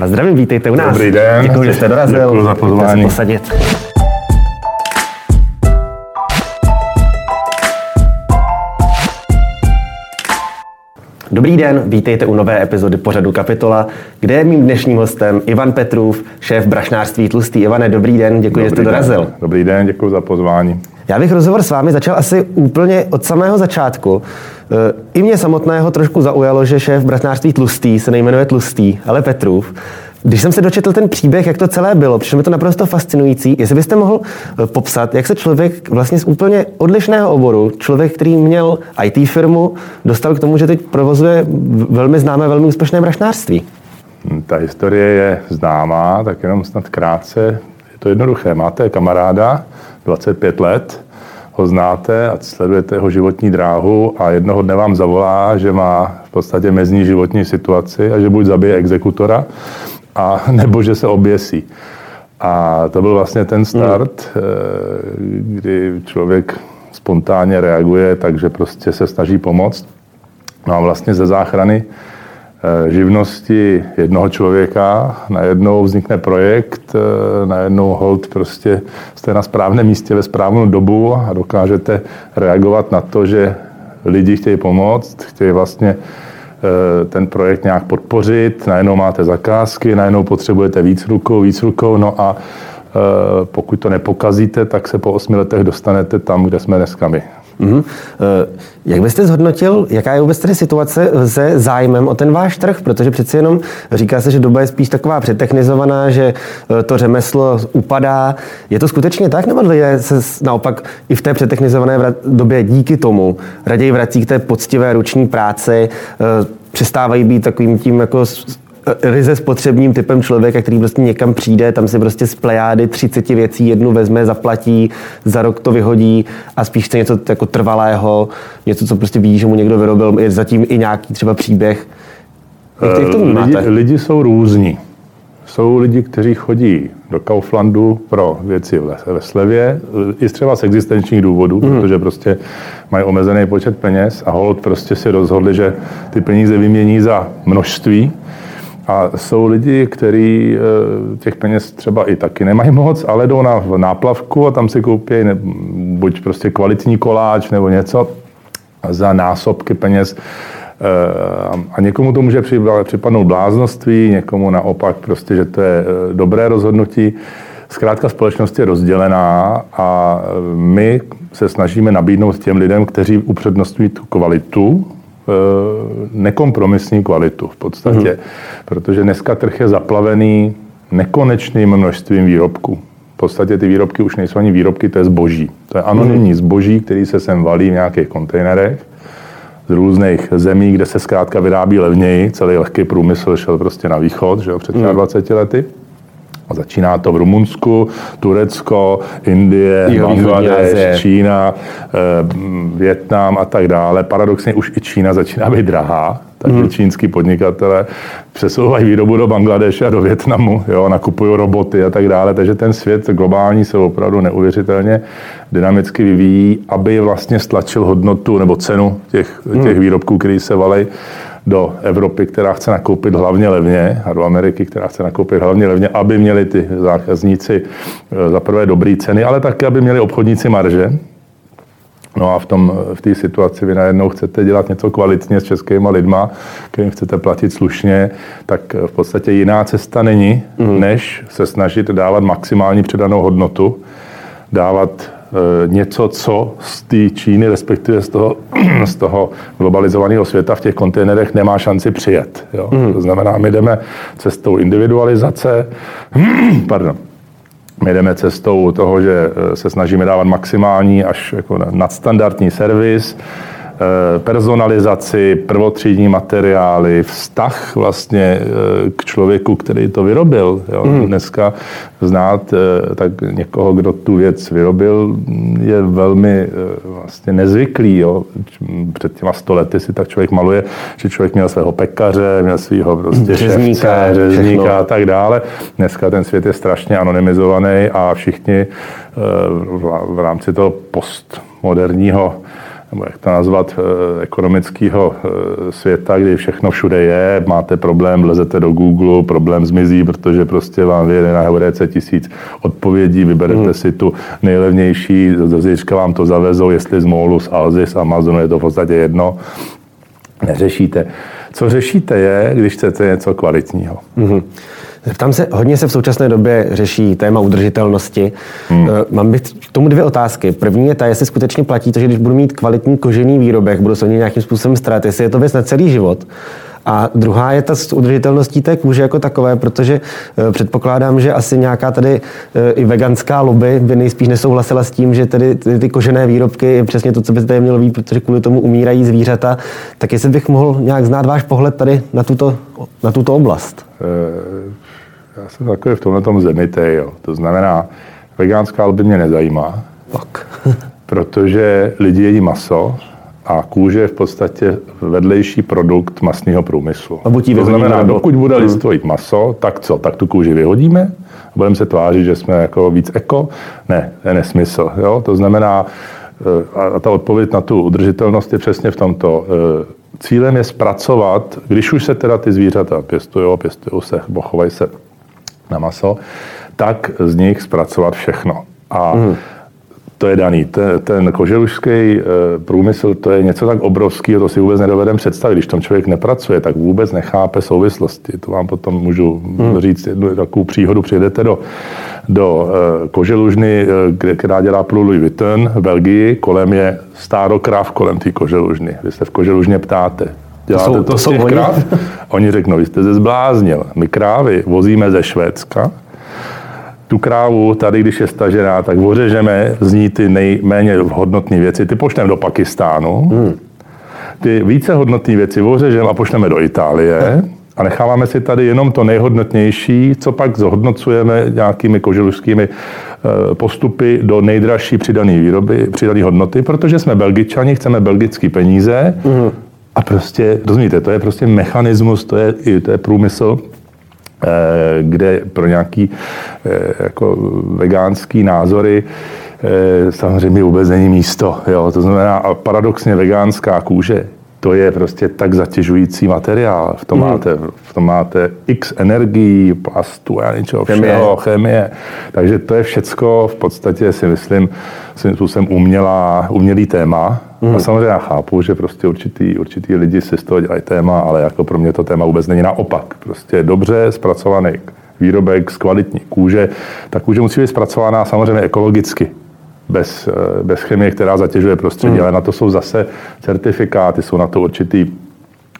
Vás zdravím, vítejte u nás. Dobrý den. Děkuji, že jste dorazil. Děkuji za pozvání. posadit. Dobrý den, vítejte u nové epizody pořadu Kapitola, kde je mým dnešním hostem Ivan Petrův, šéf brašnářství Tlustý. Ivane, dobrý den, děkuji, Dobrý že jste den. dorazil. Dobrý den, děkuji za pozvání. Já bych rozhovor s vámi začal asi úplně od samého začátku. E, I mě samotného trošku zaujalo, že šéf brašnářství Tlustý se nejmenuje Tlustý, ale Petrův. Když jsem se dočetl ten příběh, jak to celé bylo, přišlo mi to naprosto fascinující. Jestli byste mohl e, popsat, jak se člověk vlastně z úplně odlišného oboru, člověk, který měl IT firmu, dostal k tomu, že teď provozuje velmi známé, velmi úspěšné brašnářství. Hm, Ta historie je známá, tak jenom snad krátce. Je to jednoduché. Máte kamaráda, 25 let, ho znáte a sledujete jeho životní dráhu a jednoho dne vám zavolá, že má v podstatě mezní životní situaci a že buď zabije exekutora, a nebo že se oběsí. A to byl vlastně ten start, eh, kdy člověk spontánně reaguje, takže prostě se snaží pomoct. No a vlastně ze záchrany eh, živnosti jednoho člověka, najednou vznikne projekt, eh, najednou hold prostě jste na správném místě ve správnou dobu a dokážete reagovat na to, že lidi chtějí pomoct, chtějí vlastně ten projekt nějak podpořit, najednou máte zakázky, najednou potřebujete víc rukou, víc rukou, no a eh, pokud to nepokazíte, tak se po osmi letech dostanete tam, kde jsme dneska my. Mhm. Eh, Jak byste zhodnotil, jaká je vůbec tedy situace se zájmem o ten váš trh? Protože přeci jenom říká se, že doba je spíš taková přetechnizovaná, že eh, to řemeslo upadá. Je to skutečně tak, nebo lidé se naopak i v té přetechnizované době díky tomu raději vrací k té poctivé ruční práci, eh, přestávají být takovým tím jako ryze spotřebním typem člověka, který prostě někam přijde, tam si prostě z plejády 30 věcí jednu vezme, zaplatí, za rok to vyhodí a spíš chce něco jako trvalého, něco, co prostě ví, že mu někdo vyrobil, je zatím i nějaký třeba příběh. Jak to, jak to lidi, vnímáte? lidi jsou různí. Jsou lidi, kteří chodí do Kauflandu pro věci ve slevě, i třeba z existenčních důvodů, mm. protože prostě mají omezený počet peněz a hold prostě si rozhodli, že ty peníze vymění za množství. A jsou lidi, kteří eh, těch peněz třeba i taky nemají moc, ale jdou na náplavku a tam si koupí ne, buď prostě kvalitní koláč nebo něco za násobky peněz. Eh, A někomu to může připadnout bláznoství, někomu naopak prostě, že to je eh, dobré rozhodnutí. Zkrátka společnost je rozdělená a my se snažíme nabídnout těm lidem, kteří upřednostňují tu kvalitu, nekompromisní kvalitu v podstatě. Protože dneska trh je zaplavený nekonečným množstvím výrobků. V podstatě ty výrobky už nejsou ani výrobky, to je zboží. To je anonymní zboží, který se sem valí v nějakých kontejnerech z různých zemí, kde se zkrátka vyrábí levněji. Celý lehký průmysl šel prostě na východ, že jo, před 20 lety. A začíná to v Rumunsku, Turecko, Indie, Bangladeš. Čína, eh, Větnam a tak dále. Paradoxně už i Čína začíná být drahá, takže Mhm. čínský podnikatele přesouvají výrobu do Bangladeše a do Větnamu, jo, nakupují roboty a tak dále. Takže ten svět globální se opravdu neuvěřitelně dynamicky vyvíjí, aby vlastně stlačil hodnotu nebo cenu těch, Mhm. těch výrobků, které se valí do Evropy, která chce nakoupit hlavně levně, a do Ameriky, která chce nakoupit hlavně levně, aby měli ty zákazníci eh, za prvé dobré ceny, ale také, aby měli obchodníci marže. No a v tom v té situaci vy najednou chcete dělat něco kvalitně s českýma lidma, kterým chcete platit slušně, tak v podstatě jiná cesta není, mm. než se snažit dávat maximální přidanou hodnotu, dávat eh, něco, co z té Číny, respektive z toho, z toho globalizovaného světa v těch kontejnerech nemá šanci přijet. Jo? Mm. To znamená, my jdeme cestou individualizace, pardon, my jdeme cestou toho, že eh, se snažíme dávat maximální až jako nadstandardní servis, eh, personalizaci, prvotřídní materiály, vztah vlastně eh, k člověku, který to vyrobil. Jo. Hmm. Dneska znát eh, tak někoho, kdo tu věc vyrobil, je velmi eh, vlastně nezvyklý. Jo. Před těma sto lety si tak člověk maluje, že člověk měl svého pekaře, měl svého prostě Řezníka, ševce, řezníka a tak dále. Dneska ten svět je strašně anonymizovaný a všichni eh, v rámci toho postmoderního nebo jak to nazvat, eh, ekonomického eh, světa, kdy všechno všude je, máte problém, lezete do Google, problém zmizí, protože prostě vám vyjede na Heuréce tisíc odpovědí, vyberete hmm. si tu nejlevnější, z zítřka vám to zavezou, jestli z Molu, z Alzy, z Amazonu, je to v podstatě jedno, neřešíte. Co řešíte je, když chcete něco kvalitního. Hmm. Zeptám se, hodně se v současné době řeší téma udržitelnosti. Hmm. Eh, mám bych k tomu dvě otázky. První je ta, jestli skutečně platí to, že když budu mít kvalitní kožený výrobek, budu se nějakým způsobem starat, jestli je to věc na celý život. A druhá je ta s udržitelností té kůže jako takové, protože eh, předpokládám, že asi nějaká tady eh, i veganská lobby by nejspíš nesouhlasila s tím, že tedy ty, ty kožené výrobky je přesně to, co by tady mělo být, protože kvůli tomu umírají zvířata. Tak jestli bych mohl nějak znát váš pohled tady na tuto, na tuto oblast. Já jsem takový v tomhle tom zemitej, jo. To znamená, vegánská lobby mě nezajímá. Tak. protože lidi jedí maso a kůže je v podstatě vedlejší produkt masného průmyslu. A to znamená, nebo... dokud bude hmm. listovit maso, tak co? Tak tu kůži vyhodíme? Budeme se tvářit, že jsme jako víc eko? Ne, to je nesmysl. Jo? To znamená, eh, a ta odpověď na tu udržitelnost je přesně v tomto. Eh, cílem je zpracovat, když už se teda ty zvířata pěstují, pěstují se, bochovají se na maso, tak z nich zpracovat všechno. A mm. to je daný. Ten, ten koželušský eh, průmysl, to je něco tak obrovského, to si vůbec nedovedem představit. Když tam člověk nepracuje, tak vůbec nechápe souvislosti. To vám potom můžu mm. říct jednu takovou příhodu. Přijedete do, do eh, koželužny, eh, která dělá pro Louis Vuitton v Belgii, kolem je stárokrav kolem té koželužny. Vy se v koželužně ptáte, děláte to, jsou, to, jsou oni? Kráv? Oni řeknou, vy jste se zbláznil. My krávy vozíme ze Švédska, tu krávu tady, když je stažená, tak ořežeme z ní ty nejméně hodnotné věci, ty pošleme do Pakistánu, hmm. ty více hodnotné věci ořežeme a pošleme do Itálie a necháváme si tady jenom to nejhodnotnější, co pak zhodnocujeme nějakými koželuskými eh, postupy do nejdražší přidané výroby, přidané hodnoty, protože jsme belgičani, chceme belgické peníze, hmm a prostě, rozumíte, to je prostě mechanismus, to je, to je průmysl, eh, kde pro nějaký eh, jako vegánský názory eh, samozřejmě vůbec není místo. Jo? To znamená, a paradoxně vegánská kůže to je prostě tak zatěžující materiál. V tom, mm. máte, v tom máte x energií, plastu a něčeho chemie. všeho, chemie. Takže to je všecko v podstatě si myslím svým způsobem umělá, umělý téma. Mm. A samozřejmě já chápu, že prostě určitý, určitý lidi si z toho dělají téma, ale jako pro mě to téma vůbec není naopak. Prostě dobře zpracovaný výrobek z kvalitní kůže. Ta kůže musí být zpracovaná samozřejmě ekologicky bez, eh, bez chemie, která zatěžuje prostředí, hmm. ale na to jsou zase certifikáty, jsou na to určitý,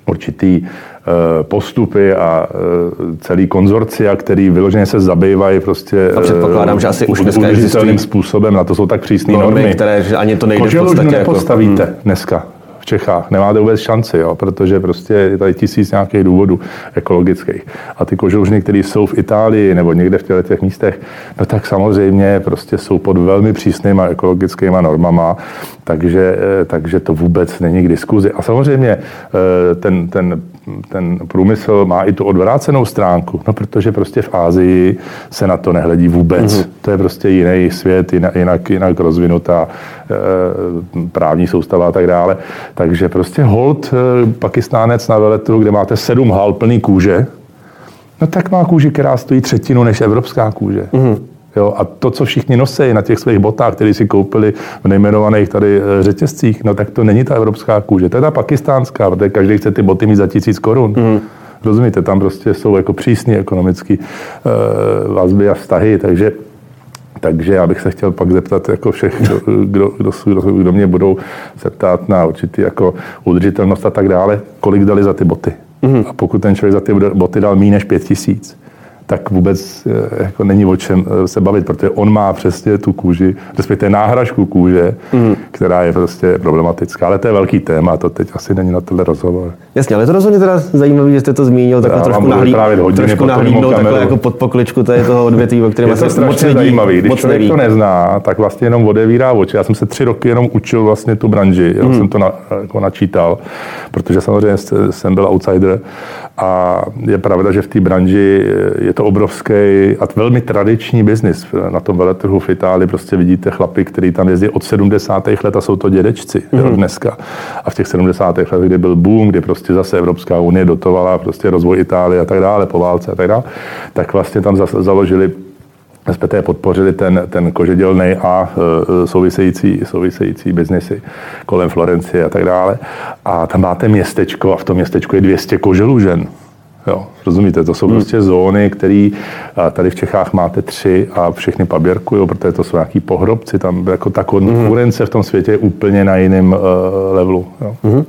určitý eh, postupy a eh, celý konzorcia, který vyloženě se zabývají prostě a předpokládám, že asi už dneska existují způsobem, na to jsou tak přísné normy, normy, které že ani to nejde v podstatě už nepostavíte jako, dneska v Čechách. Nemáte vůbec šanci, jo, protože prostě je tady tisíc nějakých důvodů ekologických. A ty kožužny, které jsou v Itálii nebo někde v těchto těch místech, no tak samozřejmě prostě jsou pod velmi přísnýma ekologickými normama, takže, eh, takže to vůbec není k diskuzi. A samozřejmě eh, ten, ten ten průmysl má i tu odvrácenou stránku, no protože prostě v Ázii se na to nehledí vůbec. Mm-hmm. To je prostě jiný svět, jinak, jinak, rozvinutá e, právní soustava a tak dále. Takže prostě hold e, pakistánec na veletu, kde máte sedm hal plný kůže, no tak má kůži, která stojí třetinu než evropská kůže. Mm-hmm. Jo, a to, co všichni nosí na těch svých botách, které si koupili v nejmenovaných tady eh, řetězcích, no tak to není ta evropská kůže, to je ta pakistánská, protože každý chce ty boty mít za tisíc korun. Mm. Rozumíte, tam prostě jsou jako přísné ekonomické uh, vazby a vztahy, takže takže já bych se chtěl pak zeptat jako všech, kdo, kdo, kdo, kdo, mě budou se ptát na určitý jako udržitelnost a tak dále, kolik dali za ty boty. Mm. A pokud ten člověk za ty boty dal méně než pět tisíc, tak vůbec eh, jako není o čem eh, se bavit, protože on má přesně tu kůži, respektive náhražku kůže, mm. která je prostě problematická. Ale to je velký téma, to teď asi není na tenhle rozhovor. Jasně, ale to rozhodně teda zajímavé, že jste to zmínil, takhle trošku, nahlí, trošku nahlídnout takhle jako pod pokličku to je toho odvětví, o kterém je to strašně moc zajímavý. Když moc člověk neví. to nezná, tak vlastně jenom odevírá oči. Já jsem se tři roky jenom učil vlastně tu branži, mm. jsem to na, jako načítal, protože samozřejmě jsem byl outsider A je pravda, že v té branži je to obrovský a velmi tradiční biznis. Na tom veletrhu v Itálii prostě vidíte chlapy, kteří tam jezdí od 70. let a jsou to dědečci mm-hmm. dneska. A v těch 70. letech, kdy byl boom, kdy prostě zase Evropská unie dotovala prostě rozvoj Itálie a tak dále, po válce a tak dále, tak vlastně tam založili respektive podpořili ten, ten kožedělný a e, související, související biznesy kolem Florencie a tak dále. A tam máte městečko a v tom městečku je 200 koželužen. Jo, rozumíte, to jsou hmm. prostě zóny, které tady v Čechách máte tři a všechny paběrkují, protože to jsou nějaký pohrobci, tam jako ta konkurence hmm. v tom světě je úplně na jiném uh, levelu. Jo. Hmm.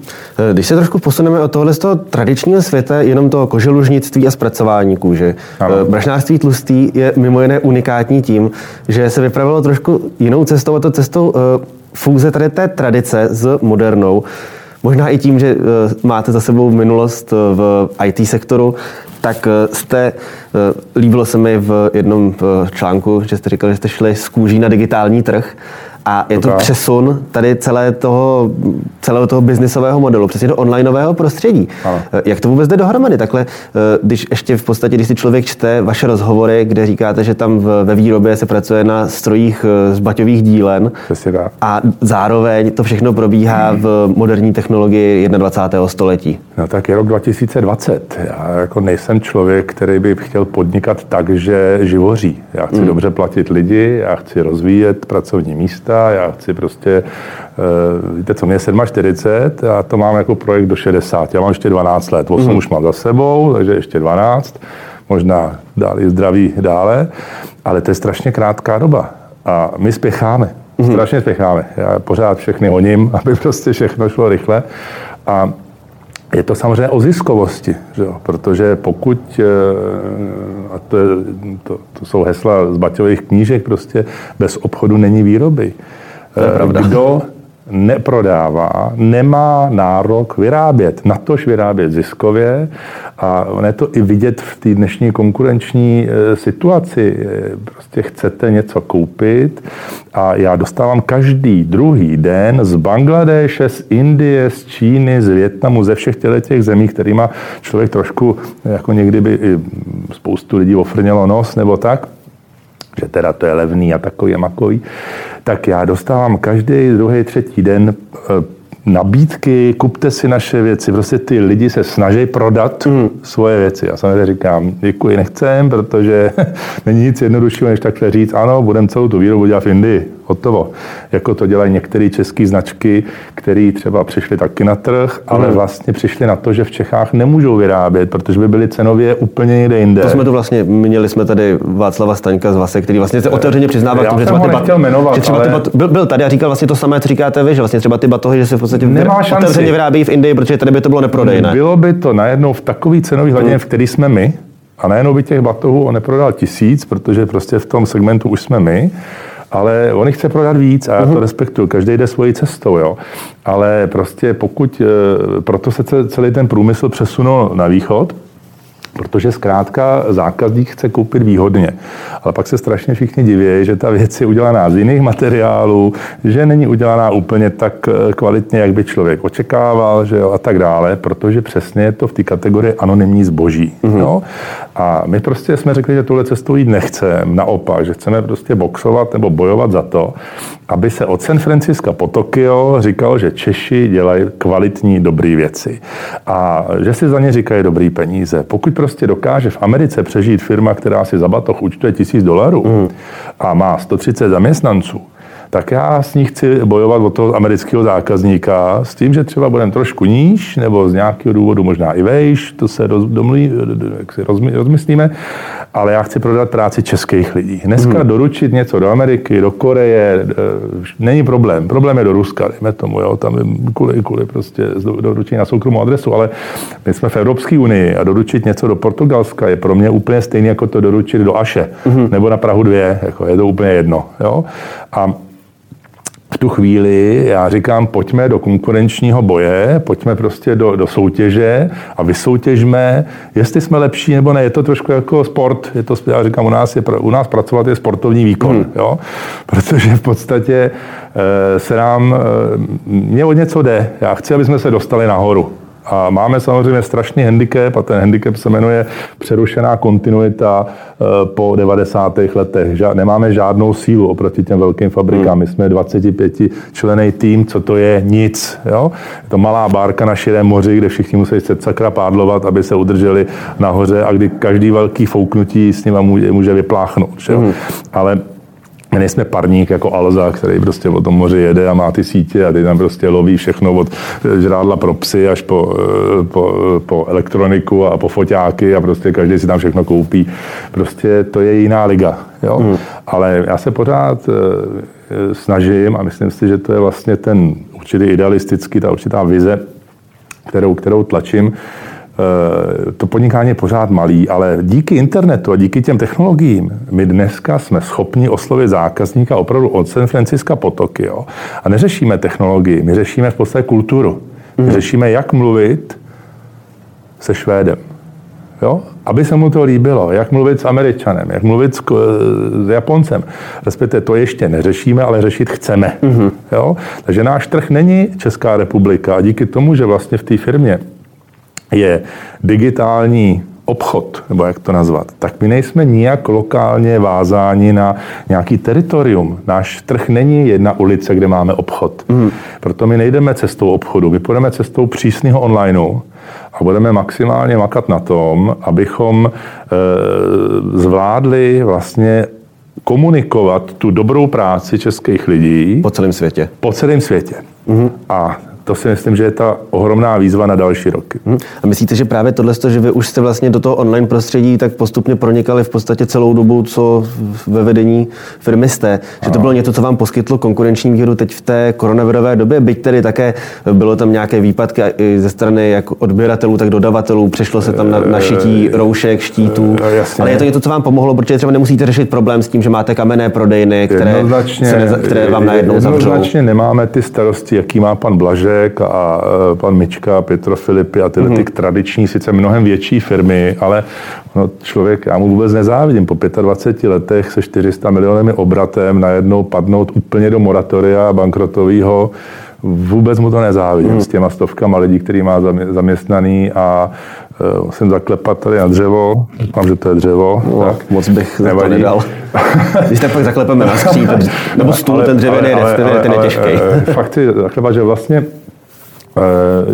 Když se trošku posuneme od tohle z toho tradičního světa, jenom toho koželužnictví a zpracování kůže. Ano. Eh, brašnářství tlustý je mimo jiné unikátní tím, že se vypravilo trošku jinou cestou, a to cestou uh, fúze tady té tradice s modernou. Možná i tím, že eh, máte za sebou minulost eh, v IT sektoru, tak eh, jste, líbilo se mi v jednom článku, že jste říkal, že jste šli z kůží na digitální trh. A je to přesun tady celé toho, celého toho biznisového modelu, přesně do onlineového prostředí. Ano. Jak to vůbec jde dohromady? Takhle, když ještě v podstatě, když si člověk čte vaše rozhovory, kde říkáte, že tam ve výrobě se pracuje na strojích z baťových dílen a zároveň to všechno probíhá v moderní technologii 21. století. No tak je rok 2020. Já jako nejsem člověk, který by chtěl podnikat tak, že živoří. Já chci hmm. dobře platit lidi, já chci rozvíjet pracovní místa, místa, já chci prostě, uh, víte co, mě je 47, já to mám jako projekt do 60, já mám ještě 12 let, 8 mm. už mám za sebou, takže ještě 12, možná dál i zdraví dále, ale to je strašně krátká doba a my spěcháme. Mm. Strašně spěcháme. Já pořád všechny honím, aby prostě všechno šlo rychle. A je to samozřejmě o ziskovosti, že jo? protože pokud, eh, a to, je, to, to jsou hesla z Baťových knížek, prostě bez obchodu není výroby. To je pravda. Kdo neprodává, nemá nárok vyrábět, natož vyrábět ziskově a je to i vidět v té dnešní konkurenční e, situaci. Prostě chcete něco koupit a já dostávám každý druhý den z Bangladeše, z Indie, z Číny, z Větnamu, ze všech těch zemí, kterýma člověk trošku, jako někdy by spoustu lidí ofrnělo nos nebo tak, že teda to je levný a takový a makový, tak já dostávám každý druhý, třetí den eh, nabídky, kupte si naše věci. Prostě ty lidi se snaží prodat mm. svoje věci. Já samozřejmě říkám, děkuji, nechcem, protože není nic jednoduššího, než takhle říct, ano, budeme celou tu výrobu dělat v Indii hotovo. Jako to dělají některé české značky, které třeba přišly taky na trh, ale hmm. vlastně přišly na to, že v Čechách nemůžou vyrábět, protože by byly cenově úplně někde jinde. To jsme to vlastně, měli jsme tady Václava Staňka z Vase, který vlastně se otevřeně přiznává, že třeba, ty, bat, jmenovat, že třeba ale... ty bat, byl, byl, tady a říkal vlastně to samé, co říkáte vy, že vlastně třeba ty batohy, že se v podstatě Nemá otevřeně vyrábí v Indii, protože tady by to bylo neprodejné. Bylo by to najednou v takový cenový hladině, hmm. v který jsme my, a najednou by těch batohů on neprodal tisíc, protože prostě v tom segmentu už jsme my ale on chce prodat víc a já to mhm. respektuju, každý jde svojí cestou, jo. Ale prostě pokud, eh, proto se celý ten průmysl přesunul na východ, Protože zkrátka zákazník chce koupit výhodně. Ale pak se strašně všichni diví, že ta věc je udělaná z jiných materiálů, že není udělaná úplně tak eh, kvalitně, jak by člověk očekával, že jo, a tak dále, protože přesně je to v té kategorii anonymní zboží. Mm-hmm. Jo? A my prostě jsme řekli, že tuhle cestou jít nechceme, naopak, že chceme prostě boxovat nebo bojovat za to, aby se od San Franciska po Tokio říkalo, že Češi dělají kvalitní, dobré věci. A že si za ně říkají dobrý peníze. Pokud prostě dokáže v Americe přežít firma, která si za batoh účtuje tisíc dolarů mm. a má 130 zaměstnanců, tak já s ní chci bojovat o toho amerického zákazníka s tím, že třeba budeme trošku níž, nebo z nějakého důvodu možná i vejš, to se roz, domluví, jak si rozmy, rozmyslíme, ale já chci prodat práci českých lidí. Dneska hmm. doručit něco do Ameriky, do Koreje, e, není problém. Problém je do Ruska, dejme tomu, jo, tam je kvůli, kvůli prostě doručení na soukromou adresu, ale my jsme v Evropské unii a doručit něco do Portugalska je pro mě úplně stejné, jako to doručit do Aše, hmm. nebo na Prahu 2, jako je to úplně jedno. Jo? A v tu chvíli já říkám, pojďme do konkurenčního boje, pojďme prostě do, do soutěže a vysoutěžme, jestli jsme lepší nebo ne. Je to trošku jako sport. Je to, já říkám, u nás, je, u nás pracovat je sportovní výkon, hmm. jo? protože v podstatě e, se nám, e, mě o něco jde. Já chci, aby jsme se dostali nahoru. A máme samozřejmě strašný handicap a ten handicap se jmenuje přerušená kontinuita eh, po 90. letech. Nemáme žádnou sílu oproti těm velkým fabrikám. My jsme 25 člený tým, co to je? Nic. Jo? Je to malá bárka na širém moři, kde všichni musí se sakra pádlovat, aby se udrželi nahoře a kdy každý velký fouknutí s ním může vypláchnout. Jo? Mm. Ale my nejsme parník jako Alza, který prostě o tom moři jede a má ty sítě a ty tam prostě loví všechno od žrádla pro psy až po, eh, po, po elektroniku a po foťáky a prostě každý si tam všechno koupí. Prostě to je jiná liga. Jo? Mm. Ale já se pořád eh, snažím a myslím si, že to je vlastně ten určitý idealistický, ta určitá vize, kterou, kterou tlačím, Eh, to podnikání je pořád malý, ale díky internetu a díky těm technologiím my dneska jsme schopni oslovit zákazníka opravdu od San Franciska po Tokio. A neřešíme technologii, my řešíme v podstatě kulturu. My mhm. řešíme, jak mluvit se Švédem. Jo? Aby se mu to líbilo, jak mluvit s Američanem, jak mluvit s, s Japoncem. Respektive to ještě neřešíme, ale řešit chceme. Mm-hmm. Jo? Takže náš trh není Česká republika a díky tomu, že vlastně v té firmě je digitální obchod, nebo jak to nazvat, tak my nejsme nijak lokálně vázáni na nějaký teritorium. Náš trh není jedna ulice, kde máme obchod. Mm. Proto my nejdeme cestou obchodu, my půjdeme cestou přísného onlineu a budeme maximálně makat na tom, abychom e, zvládli vlastně komunikovat tu dobrou práci českých lidí. Po celém světě. Po celém světě. Mm-hmm. A to si myslím, že je ta ohromná výzva na další roky. Hmm. A myslíte, že právě tohle, že vy už jste vlastně do toho online prostředí tak postupně pronikali v podstatě celou dobu, co ve vedení firmy jste, že to bylo něco, co vám poskytlo konkurenční výhodu teď v té koronavirové době, byť tedy také bylo tam nějaké výpadky i ze strany jak odběratelů, tak dodavatelů, přešlo se tam na, na šití roušek, štítů, eh, Jasně. ale je to něco, co vám pomohlo, protože třeba nemusíte řešit problém s tím, že máte kamenné prodejny, které, se které vám najednou zavřou. Jednoznačně nemáme ty starosti, jaký má pan Blaže, Vašek a e, pan Mička, Petro Filipy a tyhle mm-hmm. ty mhm. tradiční, sice mnohem větší firmy, ale no, člověk, já mu vůbec nezávidím. Po 25 letech se 400 milionami obratem najednou padnout úplně do moratoria bankrotového, vůbec mu to nezávidím mm. s těma stovkama lidí, který má zaměstnaný a uh, musím zaklepat tady na dřevo. Doufám, že to je dřevo. No, tak. Moc bych Nevadí. to nedal. Když tak pak zaklepeme na skříň, nebo stůl, ale, ten dřevěný, ten, je těžký. Fakt si zaklepat, že vlastně Eh,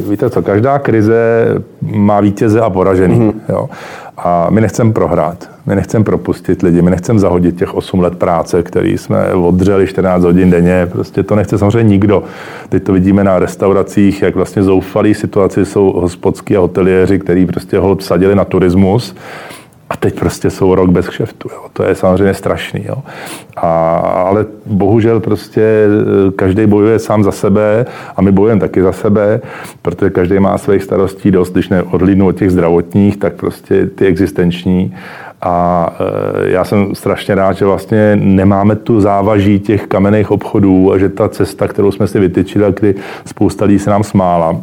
víte co, každá krize má vítěze a poražený. Mm-hmm. Jo? A my nechceme prohrát, my nechceme propustit lidi, my nechceme zahodit těch 8 let práce, který jsme odřeli 14 hodin denně. Prostě to nechce samozřejmě nikdo. Teď to vidíme na restauracích, jak vlastně zoufalý situaci jsou hospodský a hoteliéři, kteří prostě ho sadili na turismus a teď prostě jsou rok bez kšeftu. Jo. To je samozřejmě strašný. Jo. A, ale bohužel prostě eh, každý bojuje sám za sebe a my bojujeme taky za sebe, protože každý má svých starostí dost, když neodlídnu od těch zdravotních, tak prostě ty existenční. A e, já jsem strašně rád, že vlastně nemáme tu závaží těch kamenných obchodů a že ta cesta, kterou jsme si vytyčili, kdy spousta lidí se nám smála,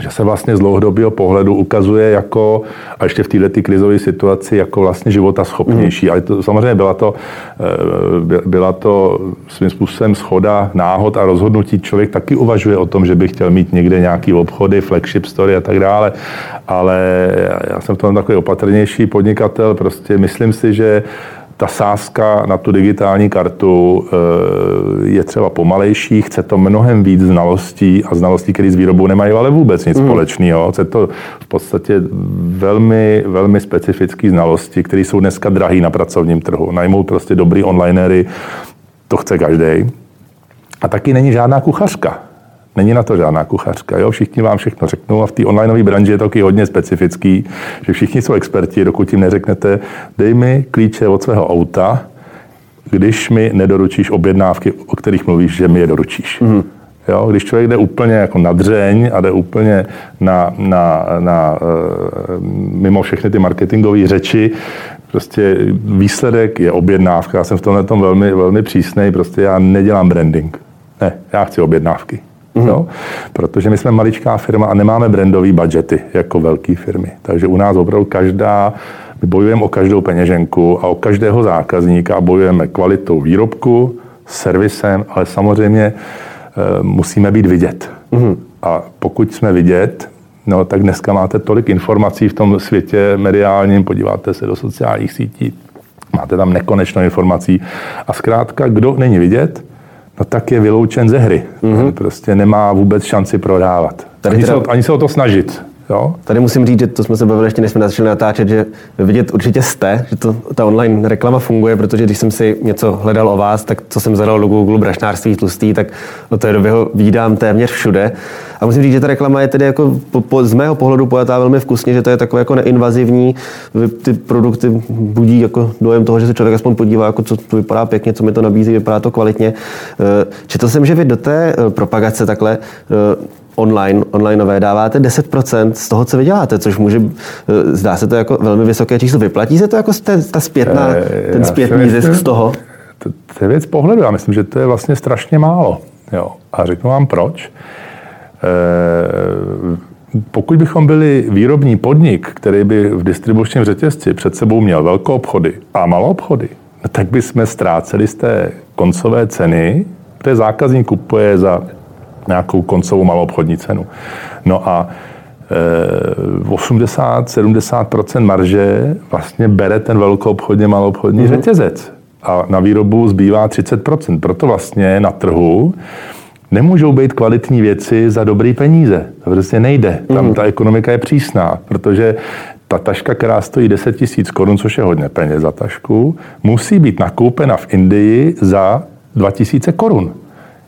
že se vlastně z dlouhodobého pohledu ukazuje jako, a ještě v této krizové situaci, jako vlastně života schopnější. Mm. Ale to, samozřejmě byla to, eh, byla to svým způsobem schoda, náhod a rozhodnutí. Člověk taky uvažuje o tom, že by chtěl mít někde nějaký obchody, flagship story a tak dále. Ale já jsem v tom takový opatrnější podnikatel. Prostě myslím si, že ta sázka na tu digitální kartu eh, je třeba pomalejší, chce to mnohem víc znalostí a znalostí, které s výrobou nemají ale vůbec nic mm. společného. Chce to v podstatě velmi, velmi specifické znalosti, které jsou dneska drahé na pracovním trhu. Najmout prostě dobrý onlinery, to chce každý. A taky není žádná kuchařka. Není na to žádná kuchařka. Jo? Všichni vám všechno řeknou a v té onlineové branži je to taky hodně specifický, že všichni jsou experti, dokud jim neřeknete, dej mi klíče od svého auta, když mi nedoručíš objednávky, o kterých mluvíš, že mi je doručíš. Mm. Jo, když člověk jde úplně jako na dřeň a jde úplně na, na, na, uh, mimo všechny ty marketingové řeči, prostě výsledek je objednávka. Já jsem v tomhle tom velmi, velmi přísnej, prostě já nedělám branding. Ne, já chci objednávky. Mm-hmm. Jo? Protože my jsme maličká firma a nemáme brandové budgety jako velké firmy. Takže u nás opravdu každá, my bojujeme o každou peněženku a o každého zákazníka a bojujeme kvalitou výrobku, servisem, ale samozřejmě e, musíme být vidět. Mm-hmm. A pokud jsme vidět, no tak dneska máte tolik informací v tom světě mediálním, podíváte se do sociálních sítí, máte tam nekonečno informací a zkrátka, kdo není vidět, no tak je vyloučen ze hry. Mm-hmm. Prostě nemá vůbec šanci prodávat. Tady ani, teda... se, ani se o to snažit. Jo? Tady musím říct, že to jsme se bavili ještě, než jsme začali natáčet, že vidět určitě jste, že to, ta online reklama funguje, protože když jsem si něco hledal o vás, tak co jsem zadal do Google brašnářství tlustý, tak do té doby ho vídám téměř všude. A musím říct, že ta reklama je tedy jako po, po, z mého pohledu pojatá velmi vkusně, že to je takové jako neinvazivní. Ty produkty budí jako dojem toho, že se člověk aspoň podívá, jako co to vypadá pěkně, co mi to nabízí, vypadá to kvalitně. Eh, četl jsem, že vy do té eh, propagace takhle eh, online, onlineové dáváte 10% z toho, co vyděláte, což může, zdá se to jako velmi vysoké číslo. Vyplatí se to jako ta zpětná, ten zpětný zisk z toho? To, to je věc pohledu. Já myslím, že to je vlastně strašně málo. Jo. A řeknu vám proč. Eh, pokud bychom byli výrobní podnik, který by v distribučním řetězci před sebou měl velké obchody a malé obchody, no tak bychom ztráceli z té koncové ceny, protože zákazník kupuje za nějakou koncovou malou obchodní cenu. No a 80-70% eh, marže vlastně bere ten velkoobchodně maloobchodní mm-hmm. řetězec. A na výrobu zbývá 30%. Proto vlastně na trhu nemůžou být kvalitní věci za dobrý peníze. To prostě nejde. Tam mm. ta ekonomika je přísná, protože ta taška, která stojí 10 tisíc korun, což je hodně peněz za tašku, musí být nakoupena v Indii za 2000 korun.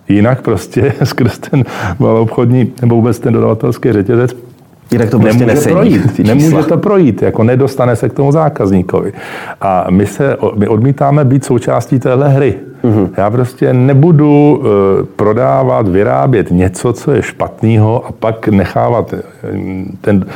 Jinak prostě skrz ten obchodní nebo vůbec ten dodavatelský řetězec Jinak to prostě nemůže projít. Nemůže to projít, jako nedostane se k tomu zákazníkovi. A my, se, my odmítáme být součástí téhle hry. Mm-hmm. Já prostě nebudu uh, prodávat, vyrábět něco, co je špatného a pak nechávat eh, ten,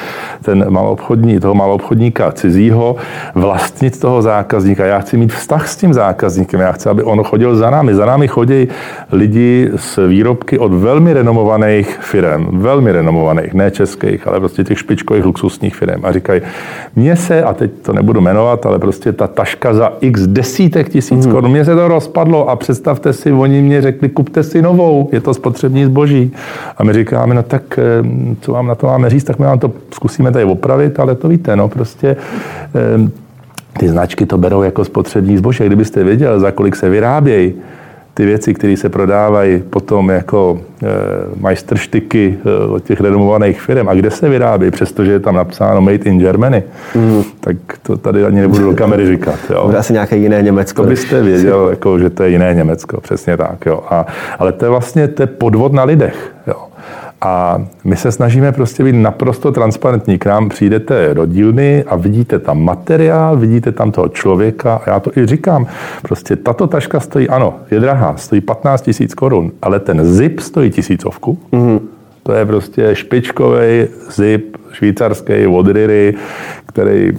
ten malobchodní, toho malobchodníka cizího vlastnit toho zákazníka. Já chci mít vztah s tím zákazníkem. Já chci, aby on chodil za námi. Za námi chodí lidi s výrobky od velmi renomovaných firm. Velmi renomovaných, ne českých, ale prostě těch špičkových luxusních firm. A říkají, mně se, a teď to nebudu jmenovat, ale prostě ta taška za x desítek tisíc mm. korun, mně se to rozpadlo a představte si, oni mě řekli, kupte si novou, je to spotřební zboží. A my říkáme, no tak eh, co vám na to máme říct, tak my vám to zkusíme tady opravit, ale to víte, no prostě eh, ty značky to berou jako spotřební zboží. Kdybyste věděl, za kolik se vyrábějí, ty věci, které se prodávají potom jako e, majstrštyky e, od těch renomovaných firm a kde se vyrábí, přestože je tam napsáno Made in Germany, mm. tak to tady ani nebudu do kamery říkat. Jo. Bude asi nějaké jiné Německo. To byste věděl, jako, že to je jiné Německo, přesně tak. Jo. A, ale to je vlastně to je podvod na lidech. Jo. A my se snažíme prostě být naprosto transparentní. K nám přijdete do dílny a vidíte tam materiál, vidíte tam toho člověka. A já to i říkám. Prostě tato taška stojí, ano, je drahá, stojí 15 tisíc korun, ale ten zip stojí tisícovku. Mm-hmm. To je prostě špičkový zip švýcarský od Riry, který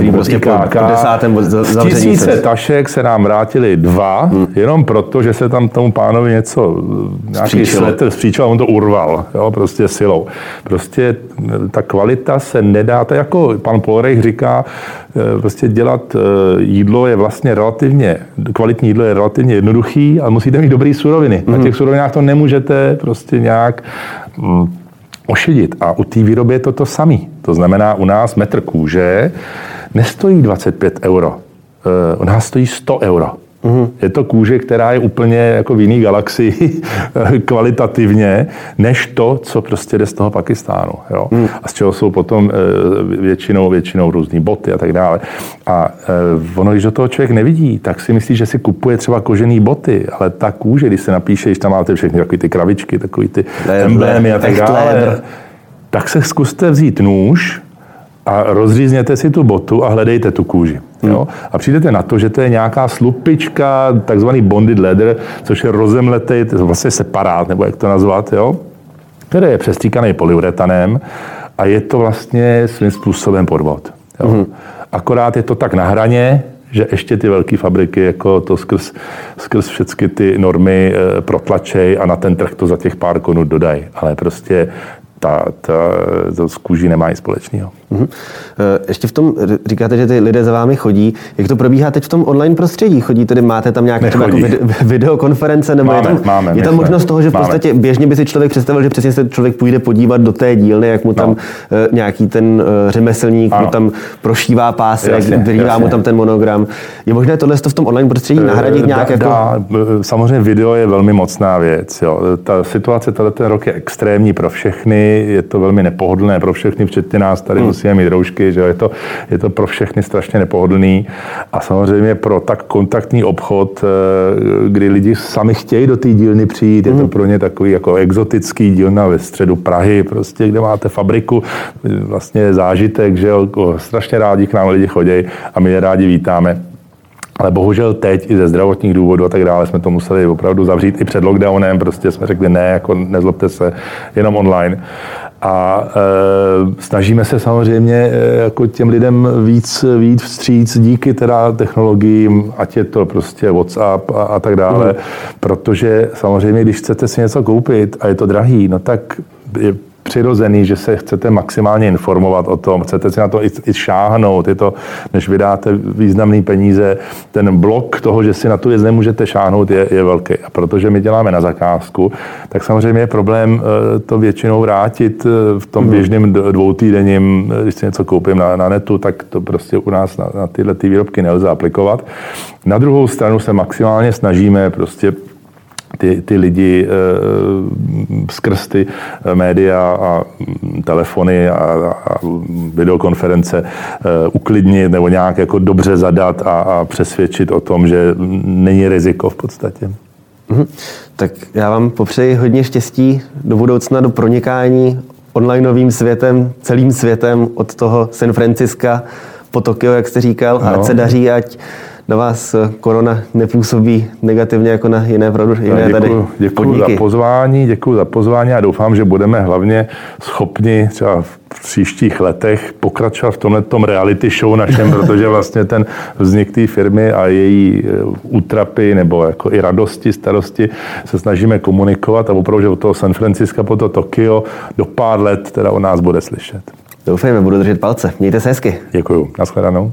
který prostě po, po desátém zavření. Tisíce tašek se nám vrátili dva, hmm. jenom proto, že se tam tomu pánovi něco, nějaký svetr spříčil a on to urval, jo, prostě silou. Prostě ta kvalita se nedá, to jako pan Polrejch říká, eh, prostě dělat eh, jídlo je vlastně relativně, kvalitní jídlo je relativně jednoduchý, ale musíte mít dobrý suroviny. Hmm. Na těch surovinách to nemůžete prostě nějak mm, ošidit. A u té výroby je to to samé. To znamená, u nás metr kůže nestojí 25 euro. Uh, nás stojí 100 euro. Mm-hmm. Je to kůže, která je úplně jako v jiný galaxii kvalitativně, než to, co prostě jde z toho Pakistánu. Jo? Mm. A z čeho jsou potom e, většinou, většinou různé boty a tak dále. A e, ono, když do toho člověk nevidí, tak si myslí, že si kupuje třeba kožený boty, ale ta kůže, když se napíše, když tam máte všechny takové ty kravičky, takové ty emblémy a tak dále, tak se zkuste vzít nůž, a rozřízněte si tu botu a hledejte tu kůži. Hmm. Jo? A přijdete na to, že to je nějaká slupička, takzvaný bonded leather, což je rozemletý, to je vlastně separát, nebo jak to nazvat, jo? který je přestříkaný polyuretanem a je to vlastně svým způsobem podvod. Jo? Hmm. Akorát je to tak na hraně, že ještě ty velké fabriky jako to skrz, skrz všechny ty normy e, protlačej a na ten trh to za těch pár konut dodají. Ale prostě ta, ta, to s kůží nemá nic společného. Uh-huh. Ještě v tom říkáte, že ty lidé za vámi chodí. Jak to probíhá teď v tom online prostředí? Chodí tedy, máte tam nějaké třeba jako videokonference, nebo máme, je tam, máme, je tam možnost toho, že v podstatě máme. běžně by si člověk představil, že přesně se člověk půjde podívat do té dílny, jak mu tam no. nějaký ten řemeslník ano. mu tam prošívá pásek, vyrývá mu tam ten monogram. Je možné tohle v tom online prostředí nahradit nějak jako... Samozřejmě video je velmi mocná věc. Jo. Ta situace tady ten rok je extrémní pro všechny, je to velmi nepohodlné pro všechny, včetně nás tady hmm musíme mít roušky, že je to, je to pro všechny strašně nepohodlný a samozřejmě pro tak kontaktní obchod, eh, kdy lidi sami chtějí do té dílny přijít, je to hmm. pro ně takový jako exotický dílna ve středu Prahy, prostě, kde máte fabriku, vlastně zážitek, že jo, strašně rádi k nám lidi chodí a my je rádi vítáme. Ale bohužel teď i ze zdravotních důvodů a tak dále jsme to museli opravdu zavřít i před lockdownem. Prostě jsme řekli ne, jako nezlobte se, jenom online. A e, snažíme se samozřejmě e, jako těm lidem víc, víc vstříc díky teda technologiím, ať je to prostě WhatsApp a, a tak dále, mm. protože samozřejmě, když chcete si něco koupit a je to drahý, no tak je přirozený, že se chcete maximálně informovat o tom, chcete si na to i, i šáhnout, je to, než vydáte významný peníze, ten blok toho, že si na tu věc nemůžete šáhnout, je, je velký. A protože my děláme na zakázku, tak samozřejmě je problém eh, to většinou vrátit eh, v tom mhm. běžném dvoutýdenním, eh, když si něco koupím na, na netu, tak to prostě u nás na, na tyhle ty výrobky nelze aplikovat. Na druhou stranu se maximálně snažíme prostě ty, ty lidi e, skrz ty eh, média a mm, telefony a, a videokonference e, uklidnit nebo nějak jako dobře zadat a, a přesvědčit o tom, že není riziko v podstatě. Mhm. Tak já vám popřeji hodně štěstí do budoucna, do pronikání onlineovým světem, celým světem od toho San Franciska po Tokio, jak jste říkal, no. a ať se daří, ať na vás eh, korona nepůsobí negativně jako na jiné, produkty, jiné děkuju, tady děkuju za pozvání, děkuji za pozvání a doufám, že budeme hlavně schopni třeba v příštích letech pokračovat v tomhle tom reality show našem, protože vlastně ten vznik té firmy a její eh, útrapy nebo jako i radosti, starosti se snažíme komunikovat a opravdu, že od toho San Francisco po to Tokio do pár let teda o nás bude slyšet. Doufejme, budu držet palce. Mějte se hezky. Děkuju. Naschledanou.